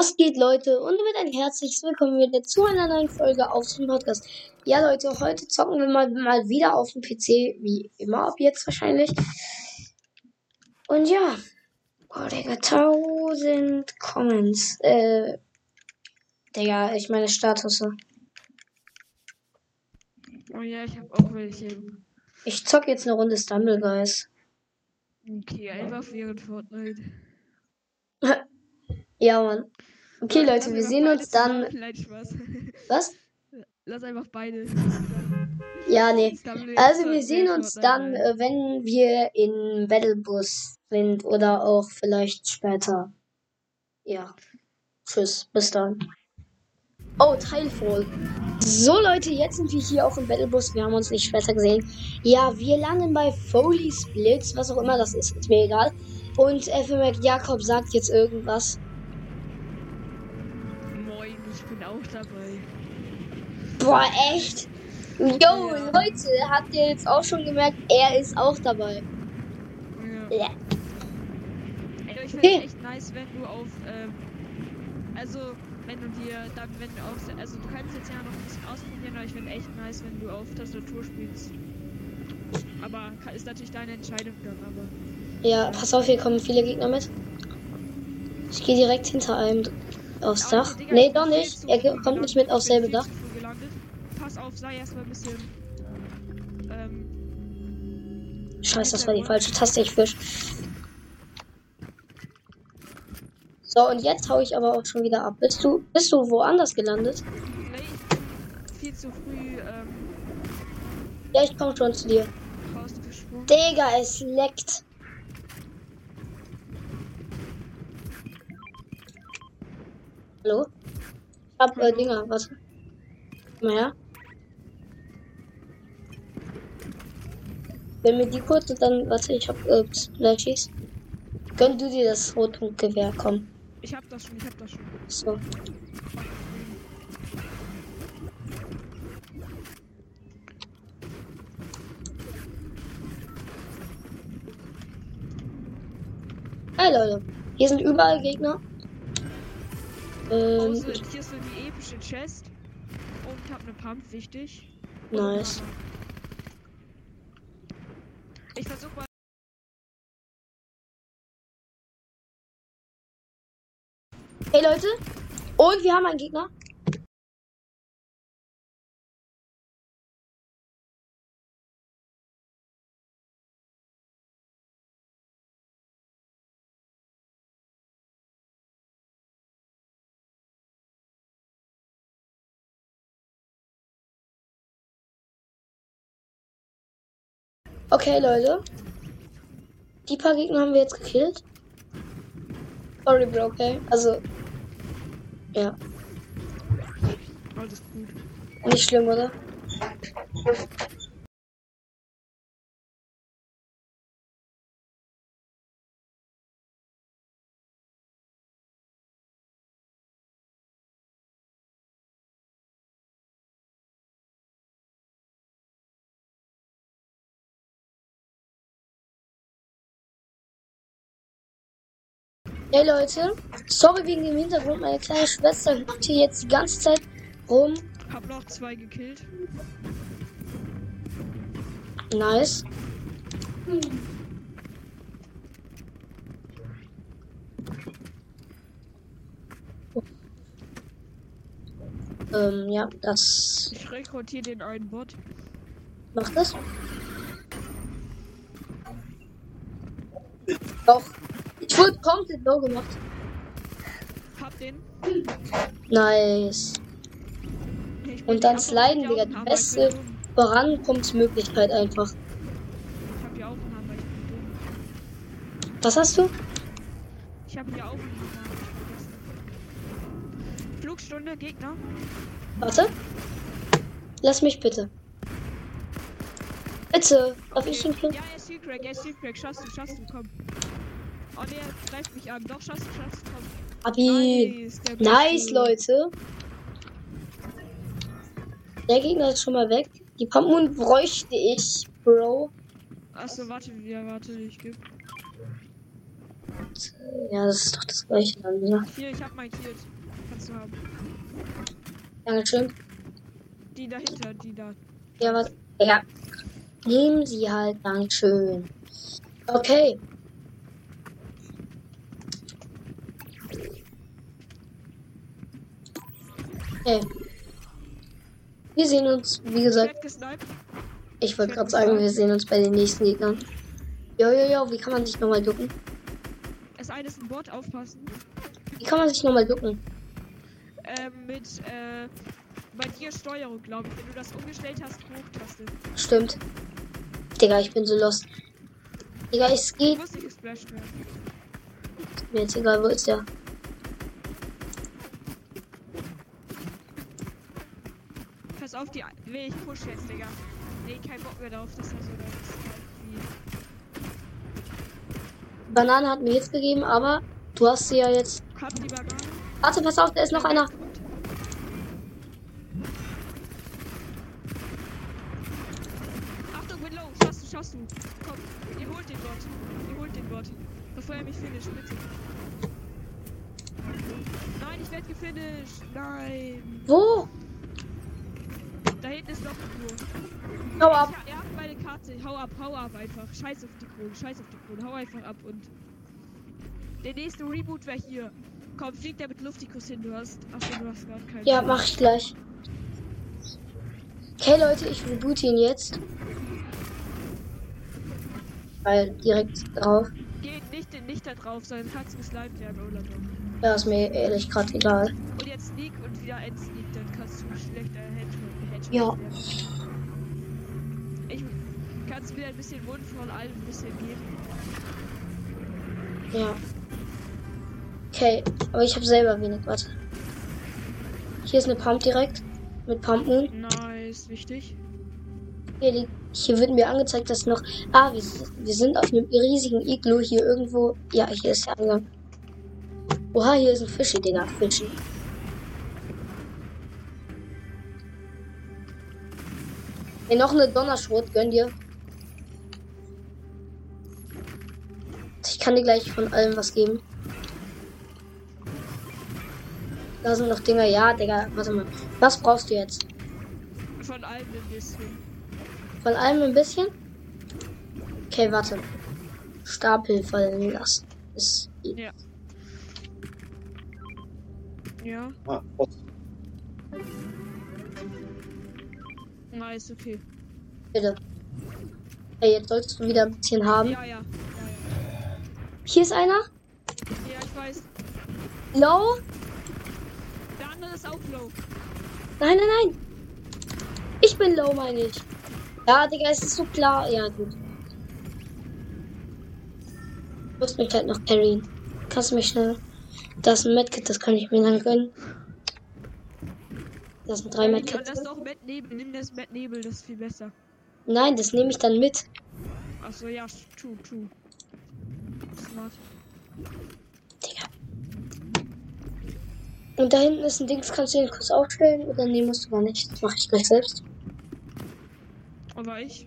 Was geht, Leute? Und mit ein herzliches Willkommen wieder zu einer neuen Folge auf dem Podcast. Ja, Leute, heute zocken wir mal, mal wieder auf dem PC, wie immer ab jetzt wahrscheinlich. Und ja, oh, Digga, 1000 Comments. Äh, Digga, ich meine Status. Oh ja, ich habe auch welche. Ich zock jetzt eine Runde Stumble Guys. Okay, einfach während Fortnite. Ja, Mann. Okay, Leute, wir sehen uns dann. zusammen. Nein, Spaß. Was? Lass einfach beide. Ja, nee. Also wir sehen uns dann, äh, wenn wir in Battlebus sind oder auch vielleicht später. Ja. Tschüss, bis dann. Oh, Teilvoll. So Leute, jetzt sind wir hier auch im Battlebus. Wir haben uns nicht später gesehen. Ja, wir landen bei Foley Splits, was auch immer das ist, ist mir egal. Und FMX Jakob sagt jetzt irgendwas. Bin auch dabei. Boah, echt? Yo, Leute, habt ihr jetzt auch schon gemerkt, er ist auch dabei. Ja. Ja. Ey, ich Okay. finde echt nice, wenn du auf, ähm, also, wenn du dir dann, wenn du auf, also du kannst jetzt ja noch ein bisschen ausprobieren, aber ich finde echt nice, wenn du auf Tastatur spielst. Aber ist natürlich deine Entscheidung dann, aber. Ja, pass auf, hier kommen viele Gegner mit. Ich gehe direkt hinter einem aufs Dach. Nee, doch nicht. Er kommt nicht mit aufs selbe Dach. Pass auf, sei erstmal ein bisschen. Ähm, Scheiße, das war die falsche Taste, ich fisch. So, und jetzt hau ich aber auch schon wieder ab. Bist du, bist du woanders gelandet? nee, ich bin viel zu früh ähm, Ja, ich komm schon zu dir. Digga, es leckt. Hallo? Ich hab äh, Hallo? Dinger, warte. Mal her. Wenn mir die kurz und dann, warte, ich hab äh, Splashies. Gönn du dir das Rotpunktgewehr, komm. Ich hab das schon, ich hab das schon. So. Hey Leute, hier sind überall Gegner. Ähm, Außer hier ist so die epische Chest. Und ich hab eine Pump, wichtig. Nice. Ich versuch mal. hey Leute, und wir haben einen Gegner. Okay, Leute. Die paar Gegner haben wir jetzt gekillt. Sorry, Bro, okay? Also, ja. Alles gut. Nicht schlimm, oder? Hey Leute, sorry wegen dem Hintergrund. Meine kleine Schwester hüpft hier jetzt die ganze Zeit rum. Hab noch zwei gekillt. Nice. Ähm, ja, das Ich rekrutiere den einen Bot. macht es. Doch. Wurde komplett low gemacht. Hab den. Nice. Und dann sliden, Digga, die beste-. Vorankommensmöglichkeit einfach. Ich hab ja auch einen Hammer, ich bin dumm. Was hast du? Ich hab ja auch einen vergessen. Flugstunde, Gegner. Warte. Lass mich bitte. Bitte. Darf ich ihn killen? Ja, er ist Secret, er ist Secret. Schaffst du, schaffst du, komm. Oh, der greift mich an. Doch, schaffst du, schaffst du. Hab ihn. Nice, Nice. Leute. Der Gegner ist schon mal weg. Die Pumpen bräuchte ich, Bro. Achso, warte, ja, warte, ich geb. Ja, das ist doch das gleiche dann, ne? Hier, ich hab markiert. Kannst du haben. Dankeschön. Die dahinter, die da. Ja, was? Ja. Nehmen Sie halt, Dankeschön. Okay. Okay. Wir sehen uns, wie gesagt, ich wollte gerade sagen, wir sehen uns bei den nächsten Gegnern. Jo, jo, jo, wie kann man sich nochmal ducken? Es eine ist ein Bot, aufpassen. Wie kann man sich nochmal ducken? Ähm, mit, äh, bei dir Steuerung, glaube ich. Wenn du das umgestellt hast, Hochtaste. Stimmt. Digga, ich bin so lost. Digga, es geht musst nicht gesplasht werden. mir jetzt egal, wo ist der? Pass auf, die. Nee, ich push jetzt, Digga. Nee, kein Bock mehr drauf, dass er so da ist. Wie- Banane hat mir jetzt gegeben, aber du hast sie ja jetzt. Hab die Banane. Warte, pass auf, da ist noch einer. Achtung, bin low. Schaffst du, schaffst du. Komm, ihr holt den Bot. Ihr holt den Bot. Bevor er mich finisht, bitte. Nein, ich werde gefinisht. Nein. Wo? Da hinten ist noch ein Klo. Hau ab. Er hat meine Karte. Hau ab, hau ab einfach. Scheiß auf die Krone, scheiß auf die Krone. Hau einfach ab und. Der nächste Reboot wäre hier. Komm, flieg der mit Luftikus hin. Du hast. Achso, du hast gerade keinen. Ja, mach ich gleich. Okay, Leute, ich reboot ihn jetzt. Weil direkt drauf. Geht nicht, nicht da drauf, sondern kannst geslimed werden oder doch. Ja, ist mir ehrlich gerade egal. Und jetzt sneak und wieder ein sneak, dann kannst du schlechter. Headshot Ja. Ich kannst mir ein bisschen Mund von allem ein bisschen geben. Ja. Okay, aber ich habe selber wenig. Warte. Hier ist eine Pump direkt. Mit Pump Moon. Nice, wichtig. Hier, liegt, hier wird mir angezeigt, dass noch. Ah, wir, wir sind auf einem riesigen Iglu hier irgendwo. Ja, hier ist der Eingang. Oha, hier ist ein Fischi, Digga. Fischi. Ey, noch eine Donnerschrot, gönn dir. Ich kann dir gleich von allem was geben. Da sind noch Dinger. Ja, Digga, warte mal. Was brauchst du jetzt? Von allem ein bisschen. Von allem ein bisschen? Okay, warte. Stapel fallen lassen. Ist Ja. Ja, Ah, was? Nice, okay. bitte. Hey, jetzt solltest du wieder ein bisschen haben. Ja, ja. Ja, ja. Hier ist einer. Ja, ich weiß. Low. Der andere ist auch low. Nein, nein, nein. Ich bin low, meine ich. Ja, Digga, es ist so klar. Ja, gut. Du musst mich halt noch carryen. Kannst du mich schnell. Das ist ein Medkit, das kann ich mir dann gönnen. Das sind drei Ja, Medkits. das ist doch Matt Nebel. Nimm das Matt Nebel, das ist viel besser. Nein, das nehme ich dann mit. Achso, ja, true, true. Smart. Digga. Und da hinten ist ein Dings, kannst du den kurz aufstellen oder nee, musst du gar nicht. Das mache ich gleich selbst. Aber ich.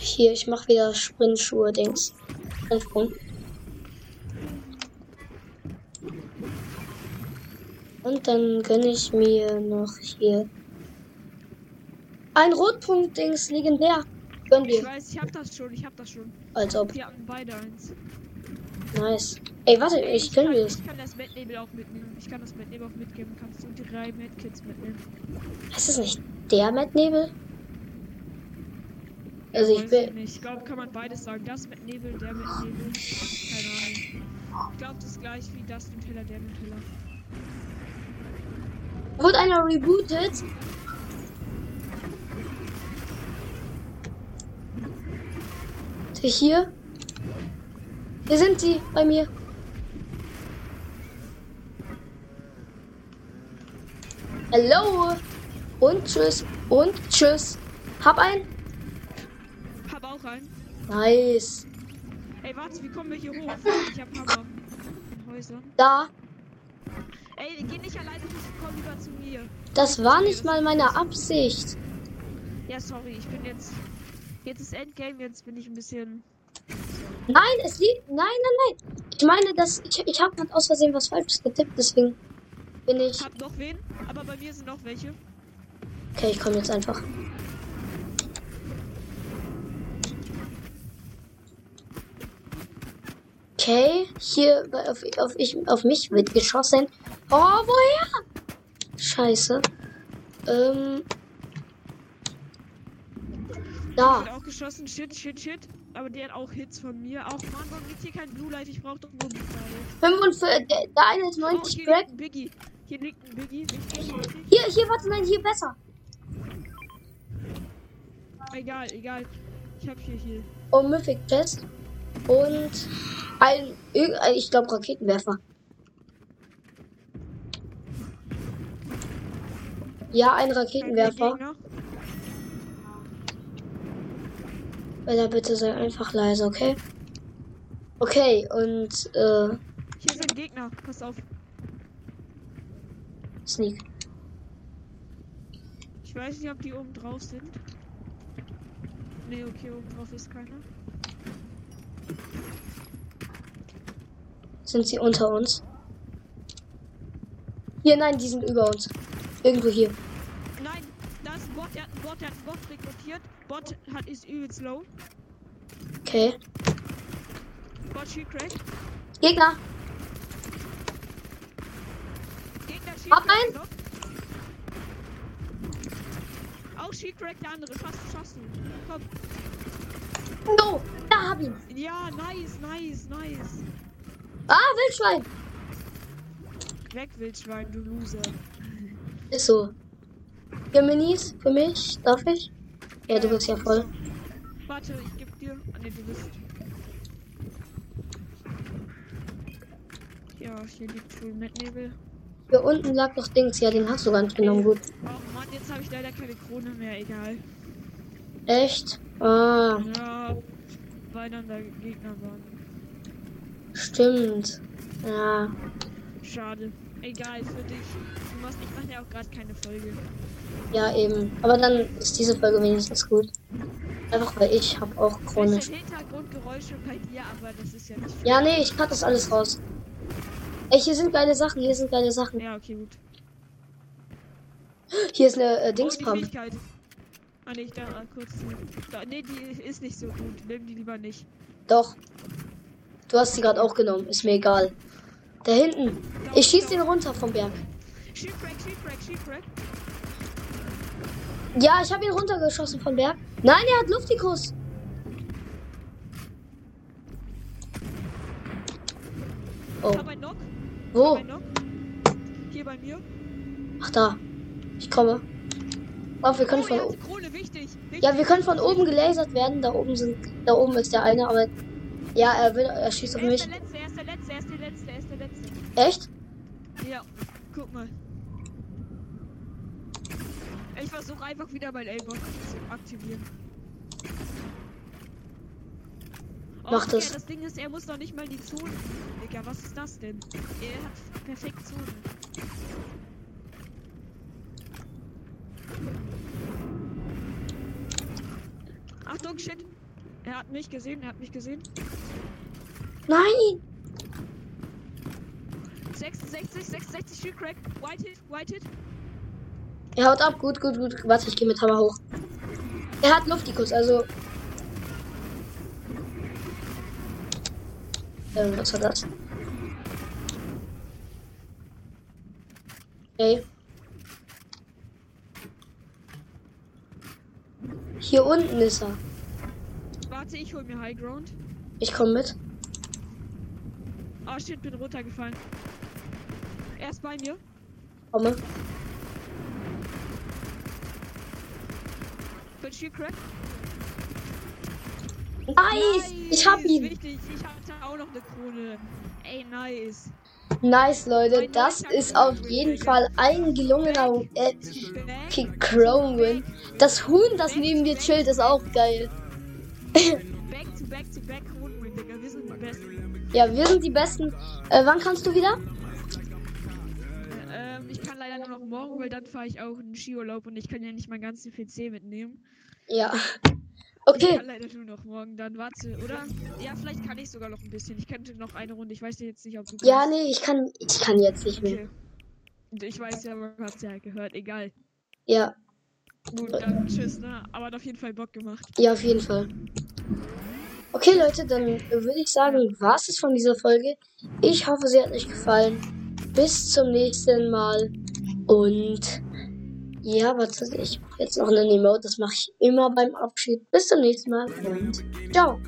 Hier, ich mache wieder Sprintschuhe, Dings. Sprung. Und dann gönne ich mir noch hier ein Rotpunkt-Dings, legendär. Gönn Ich dir. weiß, ich hab das schon, ich hab das schon. Als ob. Wir hatten beide eins. Nice. Ey, warte, Ey, ich gönn kann, mir das. ich kann das Nebel auch mitnehmen. Ich kann das Nebel auch mitgeben. Kannst du drei Medkits mitnehmen? Ist das nicht der Mettnebel? Also ich Weiß bin. nicht. Ich glaube, kann man beides sagen. Das mit Nebel, der mit Nebel. Keine Ahnung. Ich glaube, das ist gleich wie das Nutella, der Nutella. Wurde einer rebootet? Hier. Hier sind sie bei mir. Hallo. Und tschüss. Und tschüss. Hab einen. Hab auch einen. Nice. Ey, warte, wie kommen wir hier hoch? Ich hab Hammer. In Häusern. Da. Ey, geh nicht alleine, komm lieber zu mir. Das war nicht mal meine Absicht. Ja, sorry, ich bin jetzt. Jetzt ist Endgame, jetzt bin ich ein bisschen. Nein, es liegt. Nein, nein, nein. Ich meine, dass ich, ich habe aus Versehen was Falsches getippt, deswegen bin ich. Hab noch wen, aber bei mir sind noch welche. Okay, ich komme jetzt einfach. Okay, hier auf, auf, ich, auf mich wird geschossen. Oh, woher? Scheiße. Ähm. Da. Hat auch geschossen, shit, shit, shit. Aber der hat auch Hits von mir. Auch Mann, warum liegt hier kein Blue Light? Ich brauch doch nur Blue Light. 45, der, der eine ist Oh, 90 hier Crack. liegt ein Biggie. Hier liegt ein Biggie. Hier, hier, warte, nein, hier besser. Egal, egal. Ich hab hier hier. Oh, Mythic Chest. Und ein, irg- ich glaube, Raketenwerfer. Ja, ein Raketenwerfer. Bella, bitte sei einfach leise, okay? Okay, und äh, Hier sind Gegner. Pass auf. Sneak. Ich weiß nicht, ob die oben drauf sind. Nee, okay, oben drauf ist keiner. Sind sie unter uns? Hier, nein, die sind über uns. Irgendwo hier. Nein, da ist ein Bot, der Bot, der hat Bot rekrutiert. Bot hat ist übelst low. Okay. Bot Shield Crack. Gegner. Gegner Shield Hab einen. Auch Shield Crack, der andere. Schaffst du. Komm. No, da hab ihn. Ja, nice, nice, nice. Ah, Wildschwein. Weg, Wildschwein, du Loser. Ist so. Vier Minis für mich. Darf ich? Ja, du bist ja voll. Warte, ich geb dir. Ah, ne, du bist. Ja, hier liegt Full Nebel. Hier unten lag noch Dings. Ja, den hast du gar nicht genommen. Gut. Oh Mann, jetzt habe ich leider keine Krone mehr, egal. Echt? Ah, Ja, weil dann da Gegner waren. stimmt. Ja. Schade. Egal, für dich. Du machst, ich mache ja auch gerade keine Folge. Ja, eben. Aber dann ist diese Folge wenigstens gut. Einfach weil ich habe auch. Bisschen Hintergrundgeräusche bei dir, aber das ist ja nicht viel. Ja, nee, ich cut das alles raus. Ey, hier sind geile Sachen. Hier sind geile Sachen. Ja, okay, gut. Hier ist eine äh, Oh, Dingspump. Fähigkeit. Ah, nee, ich da ah, kurz. Da, nee, die ist nicht so gut. Nimm die lieber nicht. Doch. Du hast sie gerade auch genommen. Ist mir egal. Da hinten. Ich schieß den runter vom Berg. Shipwreck, Shipwreck, Shipwreck. Ja, ich habe ihn runtergeschossen vom Berg. Nein, er hat Luftikus. Oh, wo? Hier bei mir. Ach, da. Ich komme. Oh, wir können Oh, von hat oben. wichtig. wichtig. Ja, wir können von oben gelasert werden. Da oben sind. Da oben ist der eine, aber. Ja, er will. Er schießt auf Er mich. Letzte, er ist der Letzte, er ist der Letzte, er ist der Letzte. Echt? Ja, guck mal. Ich versuche einfach wieder mein Aimbot zu aktivieren. Oh, Mach Digga, das. Das Ding ist, er muss noch nicht mal die Zone. Digga, was ist das denn? Er hat perfekt Zone. Achtung, shit. Er hat mich gesehen, er hat mich gesehen. Nein! 66, 66, Shield Crack. White Hit, White Hit. Er haut ab. Gut, gut, gut. Warte, ich gehe mit Hammer hoch. Er hat Luftikus, also. Ähm, was war das? Okay. Hier unten ist er. Warte, ich hol mir High Ground. Ich komme mit. Oh shit, bin runtergefallen. Er ist bei mir. Komme. Bin Shield Crack. Nice! Ich hab ihn! Wichtig, ich hatte auch noch eine Krone. Ey, nice. Nice, Leute. Das ist auf jeden Fall ein gelungener äh, Kick Chrome Win. Das Huhn, das neben dir chillt, ist auch geil. Back to back to back Kronenwin, Digga. Wir sind die Besten. Ja, wir sind die Besten. Äh, wann kannst du wieder? Ähm, ich kann leider nur noch morgen, weil dann fahre ich auch in den Skiurlaub und ich kann ja nicht meinen ganzen PC mitnehmen. Ja. Ich Okay, kann leider nur noch morgen, dann warte, oder? Ja, vielleicht kann ich sogar noch ein bisschen. Ich könnte noch eine Runde. Ich weiß jetzt nicht, ob du ja, kannst. nee, ich kann, ich kann jetzt nicht mehr. Okay. Ich weiß ja, man hat ja gehört, egal. Ja, Gut, dann tschüss, ne? Aber hat auf jeden Fall Bock gemacht. ja, auf jeden Fall. Okay, Leute, dann würde ich sagen, war's es von dieser Folge. Ich hoffe, sie hat euch gefallen. Bis zum nächsten Mal. Und ja, warte, ich mache jetzt noch einen Emote. Das mache ich immer beim Abschied. Bis zum nächsten Mal und ciao.